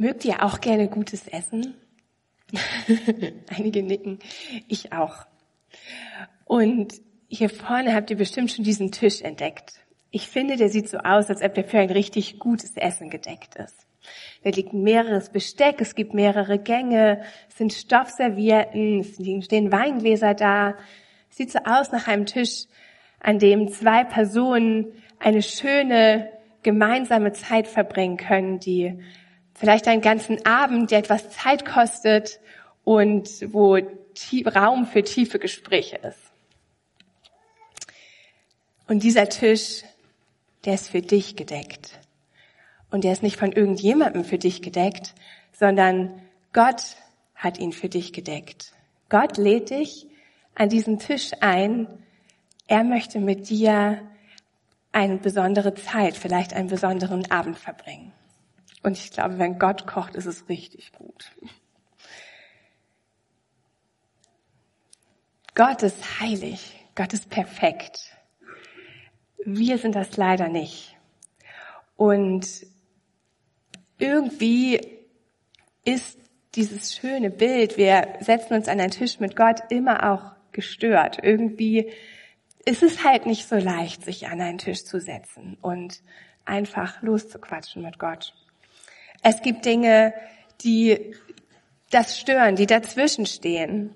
Mögt ihr auch gerne gutes Essen? Einige nicken. Ich auch. Und hier vorne habt ihr bestimmt schon diesen Tisch entdeckt. Ich finde, der sieht so aus, als ob der für ein richtig gutes Essen gedeckt ist. Da liegt mehreres Besteck, es gibt mehrere Gänge, es sind Stoffservietten, es stehen Weingläser da. Sieht so aus nach einem Tisch, an dem zwei Personen eine schöne gemeinsame Zeit verbringen können, die vielleicht einen ganzen Abend, der etwas Zeit kostet und wo Raum für tiefe Gespräche ist. Und dieser Tisch, der ist für dich gedeckt. Und der ist nicht von irgendjemandem für dich gedeckt, sondern Gott hat ihn für dich gedeckt. Gott lädt dich an diesen Tisch ein. Er möchte mit dir eine besondere Zeit, vielleicht einen besonderen Abend verbringen. Und ich glaube, wenn Gott kocht, ist es richtig gut. Gott ist heilig. Gott ist perfekt. Wir sind das leider nicht. Und irgendwie ist dieses schöne Bild, wir setzen uns an einen Tisch mit Gott, immer auch gestört. Irgendwie ist es halt nicht so leicht, sich an einen Tisch zu setzen und einfach loszuquatschen mit Gott. Es gibt Dinge, die das stören, die dazwischen stehen.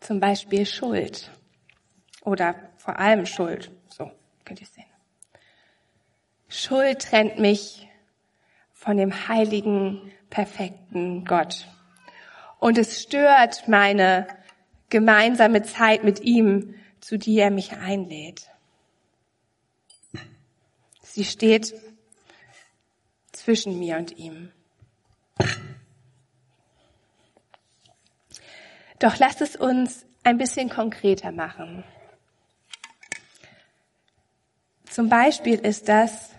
Zum Beispiel Schuld oder vor allem Schuld. So könnt ihr sehen. Schuld trennt mich von dem heiligen, perfekten Gott. Und es stört meine gemeinsame Zeit mit ihm, zu die er mich einlädt. Sie steht zwischen mir und ihm. Doch lasst es uns ein bisschen konkreter machen. Zum Beispiel ist das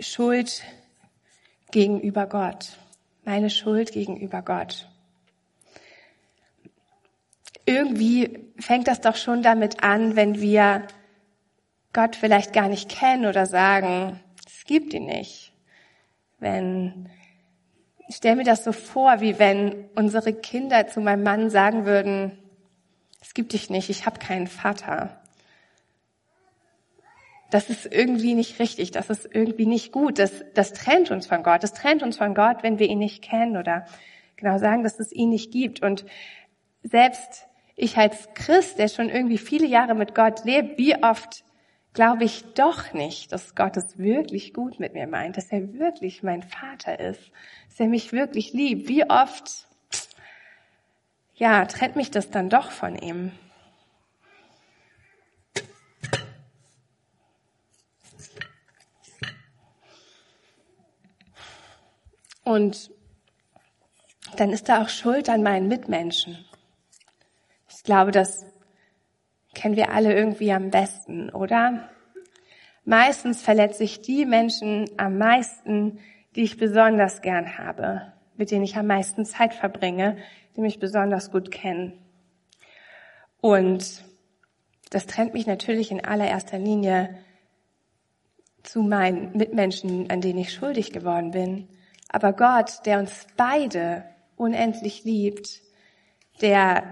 Schuld gegenüber Gott, meine Schuld gegenüber Gott. Irgendwie fängt das doch schon damit an, wenn wir Gott vielleicht gar nicht kennen oder sagen, es gibt ihn nicht. Wenn, ich stelle mir das so vor, wie wenn unsere Kinder zu meinem Mann sagen würden, es gibt dich nicht, ich habe keinen Vater. Das ist irgendwie nicht richtig, das ist irgendwie nicht gut, das, das trennt uns von Gott, das trennt uns von Gott, wenn wir ihn nicht kennen oder genau sagen, dass es ihn nicht gibt. Und selbst ich als Christ, der schon irgendwie viele Jahre mit Gott lebt, wie oft glaube ich doch nicht, dass Gott es wirklich gut mit mir meint, dass er wirklich mein Vater ist, dass er mich wirklich liebt. Wie oft, ja, trennt mich das dann doch von ihm? Und dann ist da auch Schuld an meinen Mitmenschen. Ich glaube, dass kennen wir alle irgendwie am besten, oder? Meistens verletze ich die Menschen am meisten, die ich besonders gern habe, mit denen ich am meisten Zeit verbringe, die mich besonders gut kennen. Und das trennt mich natürlich in allererster Linie zu meinen Mitmenschen, an denen ich schuldig geworden bin. Aber Gott, der uns beide unendlich liebt, der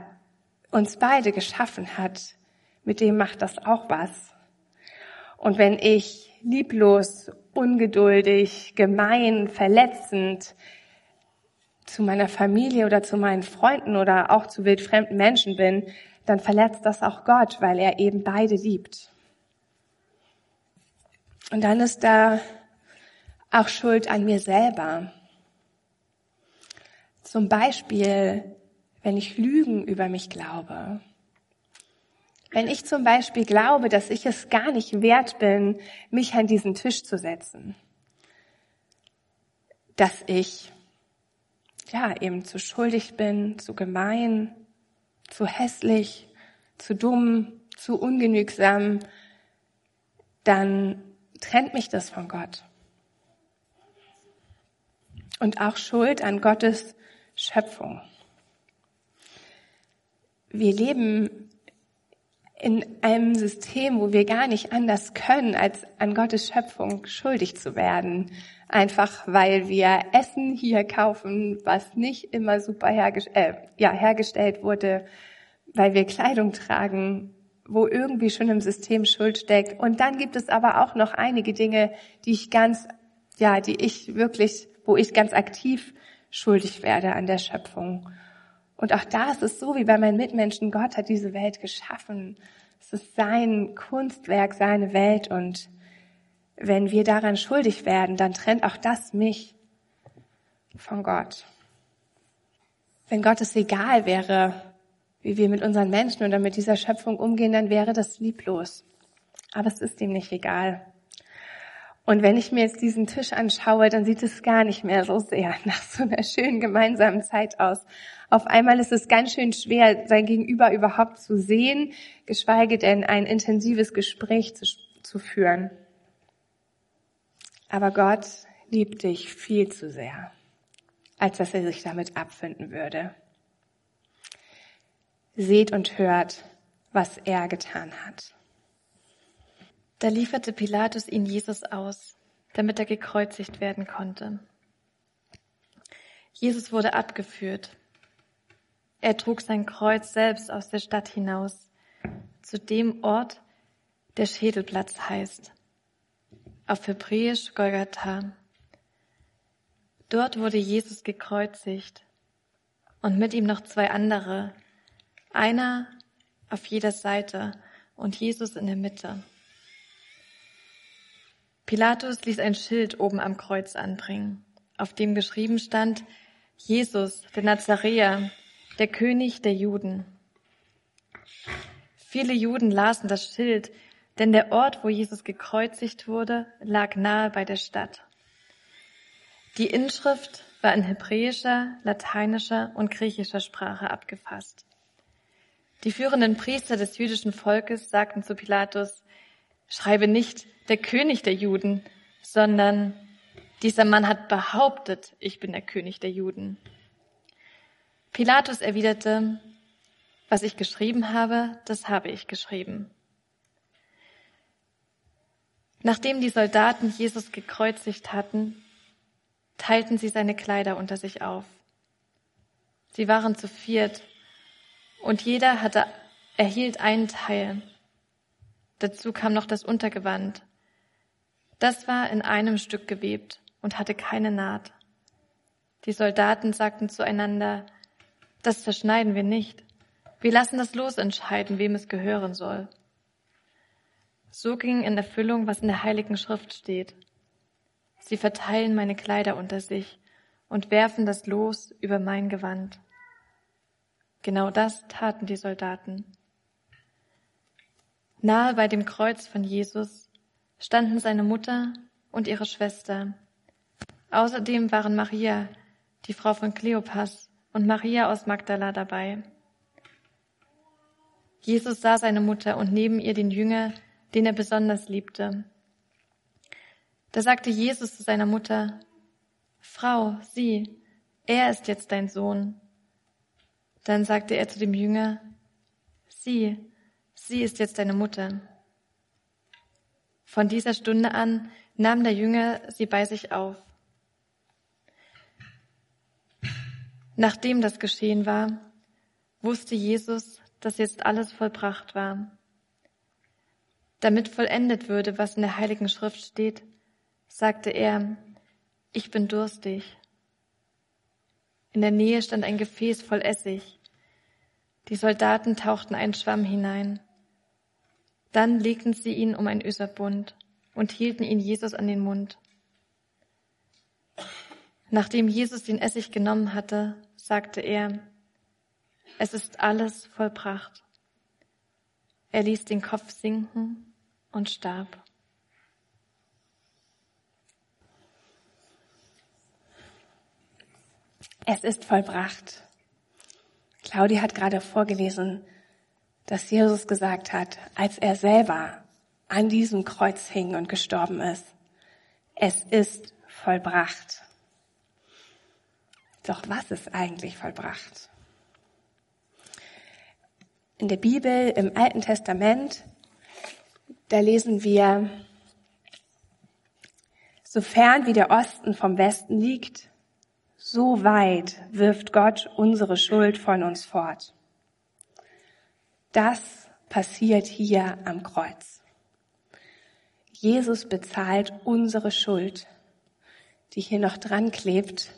uns beide geschaffen hat, mit dem macht das auch was. Und wenn ich lieblos, ungeduldig, gemein, verletzend zu meiner Familie oder zu meinen Freunden oder auch zu wildfremden Menschen bin, dann verletzt das auch Gott, weil er eben beide liebt. Und dann ist da auch Schuld an mir selber. Zum Beispiel, wenn ich Lügen über mich glaube wenn ich zum Beispiel glaube, dass ich es gar nicht wert bin, mich an diesen Tisch zu setzen, dass ich ja eben zu schuldig bin, zu gemein, zu hässlich, zu dumm, zu ungenügsam, dann trennt mich das von Gott. Und auch Schuld an Gottes Schöpfung. Wir leben in einem System, wo wir gar nicht anders können, als an Gottes Schöpfung schuldig zu werden. Einfach weil wir Essen hier kaufen, was nicht immer super hergest äh, ja, hergestellt wurde, weil wir Kleidung tragen, wo irgendwie schon im System Schuld steckt. Und dann gibt es aber auch noch einige Dinge, die ich ganz, ja, die ich wirklich, wo ich ganz aktiv schuldig werde an der Schöpfung. Und auch da ist es so wie bei meinen Mitmenschen. Gott hat diese Welt geschaffen. Es ist sein Kunstwerk, seine Welt. Und wenn wir daran schuldig werden, dann trennt auch das mich von Gott. Wenn Gott es egal wäre, wie wir mit unseren Menschen oder mit dieser Schöpfung umgehen, dann wäre das lieblos. Aber es ist ihm nicht egal. Und wenn ich mir jetzt diesen Tisch anschaue, dann sieht es gar nicht mehr so sehr nach so einer schönen gemeinsamen Zeit aus. Auf einmal ist es ganz schön schwer, sein Gegenüber überhaupt zu sehen, geschweige denn ein intensives Gespräch zu, zu führen. Aber Gott liebt dich viel zu sehr, als dass er sich damit abfinden würde. Seht und hört, was er getan hat. Da lieferte Pilatus ihn Jesus aus, damit er gekreuzigt werden konnte. Jesus wurde abgeführt. Er trug sein Kreuz selbst aus der Stadt hinaus, zu dem Ort, der Schädelplatz heißt, auf Hebräisch Golgatha. Dort wurde Jesus gekreuzigt und mit ihm noch zwei andere, einer auf jeder Seite und Jesus in der Mitte. Pilatus ließ ein Schild oben am Kreuz anbringen, auf dem geschrieben stand, Jesus, der Nazaräer, der König der Juden. Viele Juden lasen das Schild, denn der Ort, wo Jesus gekreuzigt wurde, lag nahe bei der Stadt. Die Inschrift war in hebräischer, lateinischer und griechischer Sprache abgefasst. Die führenden Priester des jüdischen Volkes sagten zu Pilatus, schreibe nicht der König der Juden, sondern dieser Mann hat behauptet, ich bin der König der Juden. Pilatus erwiderte, was ich geschrieben habe, das habe ich geschrieben. Nachdem die Soldaten Jesus gekreuzigt hatten, teilten sie seine Kleider unter sich auf. Sie waren zu viert und jeder hatte, erhielt einen Teil. Dazu kam noch das Untergewand. Das war in einem Stück gewebt und hatte keine Naht. Die Soldaten sagten zueinander, das zerschneiden wir nicht. Wir lassen das Los entscheiden, wem es gehören soll. So ging in Erfüllung, was in der Heiligen Schrift steht. Sie verteilen meine Kleider unter sich und werfen das Los über mein Gewand. Genau das taten die Soldaten. Nahe bei dem Kreuz von Jesus standen seine Mutter und ihre Schwester. Außerdem waren Maria, die Frau von Kleopas, und Maria aus Magdala dabei. Jesus sah seine Mutter und neben ihr den Jünger, den er besonders liebte. Da sagte Jesus zu seiner Mutter, Frau, sieh, er ist jetzt dein Sohn. Dann sagte er zu dem Jünger, sieh, sie ist jetzt deine Mutter. Von dieser Stunde an nahm der Jünger sie bei sich auf. Nachdem das geschehen war, wusste Jesus, dass jetzt alles vollbracht war. Damit vollendet würde, was in der Heiligen Schrift steht, sagte er, ich bin durstig. In der Nähe stand ein Gefäß voll Essig. Die Soldaten tauchten einen Schwamm hinein. Dann legten sie ihn um ein Öserbund und hielten ihn Jesus an den Mund. Nachdem Jesus den Essig genommen hatte, sagte er, es ist alles vollbracht. Er ließ den Kopf sinken und starb. Es ist vollbracht. Claudia hat gerade vorgelesen, dass Jesus gesagt hat, als er selber an diesem Kreuz hing und gestorben ist, es ist vollbracht. Doch was ist eigentlich vollbracht? In der Bibel, im Alten Testament, da lesen wir, sofern wie der Osten vom Westen liegt, so weit wirft Gott unsere Schuld von uns fort. Das passiert hier am Kreuz. Jesus bezahlt unsere Schuld, die hier noch dran klebt,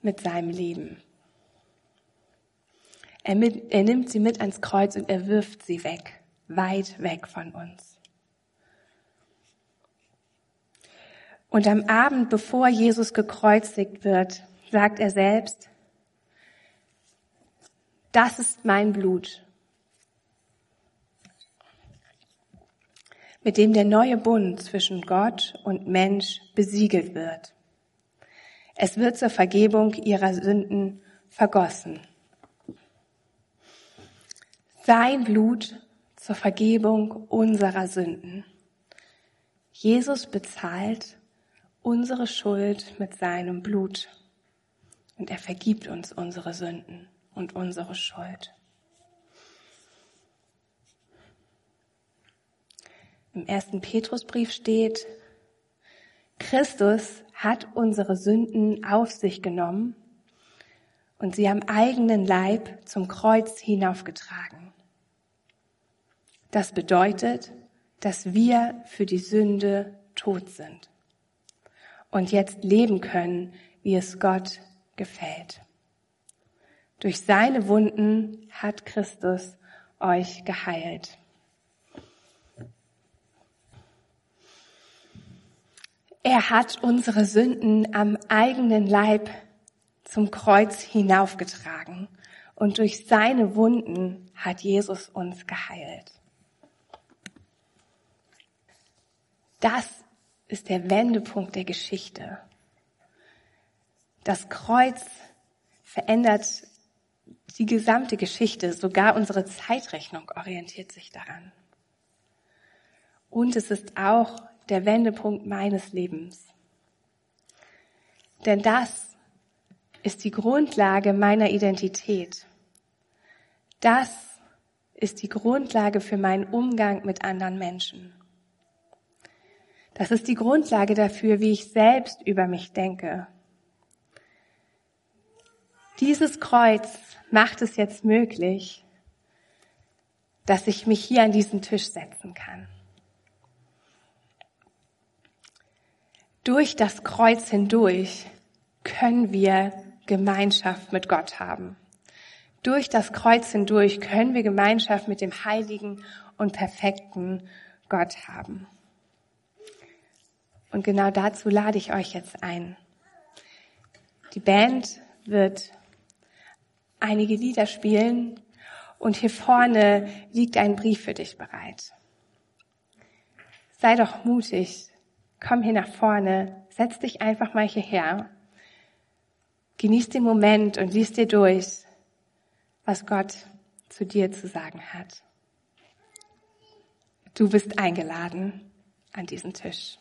mit seinem Leben. Er, mit, er nimmt sie mit ans Kreuz und er wirft sie weg, weit weg von uns. Und am Abend, bevor Jesus gekreuzigt wird, sagt er selbst, das ist mein Blut, mit dem der neue Bund zwischen Gott und Mensch besiegelt wird. Es wird zur Vergebung ihrer Sünden vergossen. Sein Blut zur Vergebung unserer Sünden. Jesus bezahlt unsere Schuld mit seinem Blut und er vergibt uns unsere Sünden und unsere Schuld. Im ersten Petrusbrief steht, Christus hat unsere Sünden auf sich genommen und sie am eigenen Leib zum Kreuz hinaufgetragen. Das bedeutet, dass wir für die Sünde tot sind und jetzt leben können, wie es Gott gefällt. Durch seine Wunden hat Christus euch geheilt. Er hat unsere Sünden am eigenen Leib zum Kreuz hinaufgetragen und durch seine Wunden hat Jesus uns geheilt. Das ist der Wendepunkt der Geschichte. Das Kreuz verändert die gesamte Geschichte, sogar unsere Zeitrechnung orientiert sich daran. Und es ist auch der Wendepunkt meines Lebens. Denn das ist die Grundlage meiner Identität. Das ist die Grundlage für meinen Umgang mit anderen Menschen. Das ist die Grundlage dafür, wie ich selbst über mich denke. Dieses Kreuz macht es jetzt möglich, dass ich mich hier an diesen Tisch setzen kann. Durch das Kreuz hindurch können wir Gemeinschaft mit Gott haben. Durch das Kreuz hindurch können wir Gemeinschaft mit dem heiligen und perfekten Gott haben. Und genau dazu lade ich euch jetzt ein. Die Band wird einige Lieder spielen und hier vorne liegt ein Brief für dich bereit. Sei doch mutig, komm hier nach vorne, setz dich einfach mal hierher. Genieß den Moment und lies dir durch, was Gott zu dir zu sagen hat. Du bist eingeladen an diesen Tisch.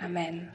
Amen.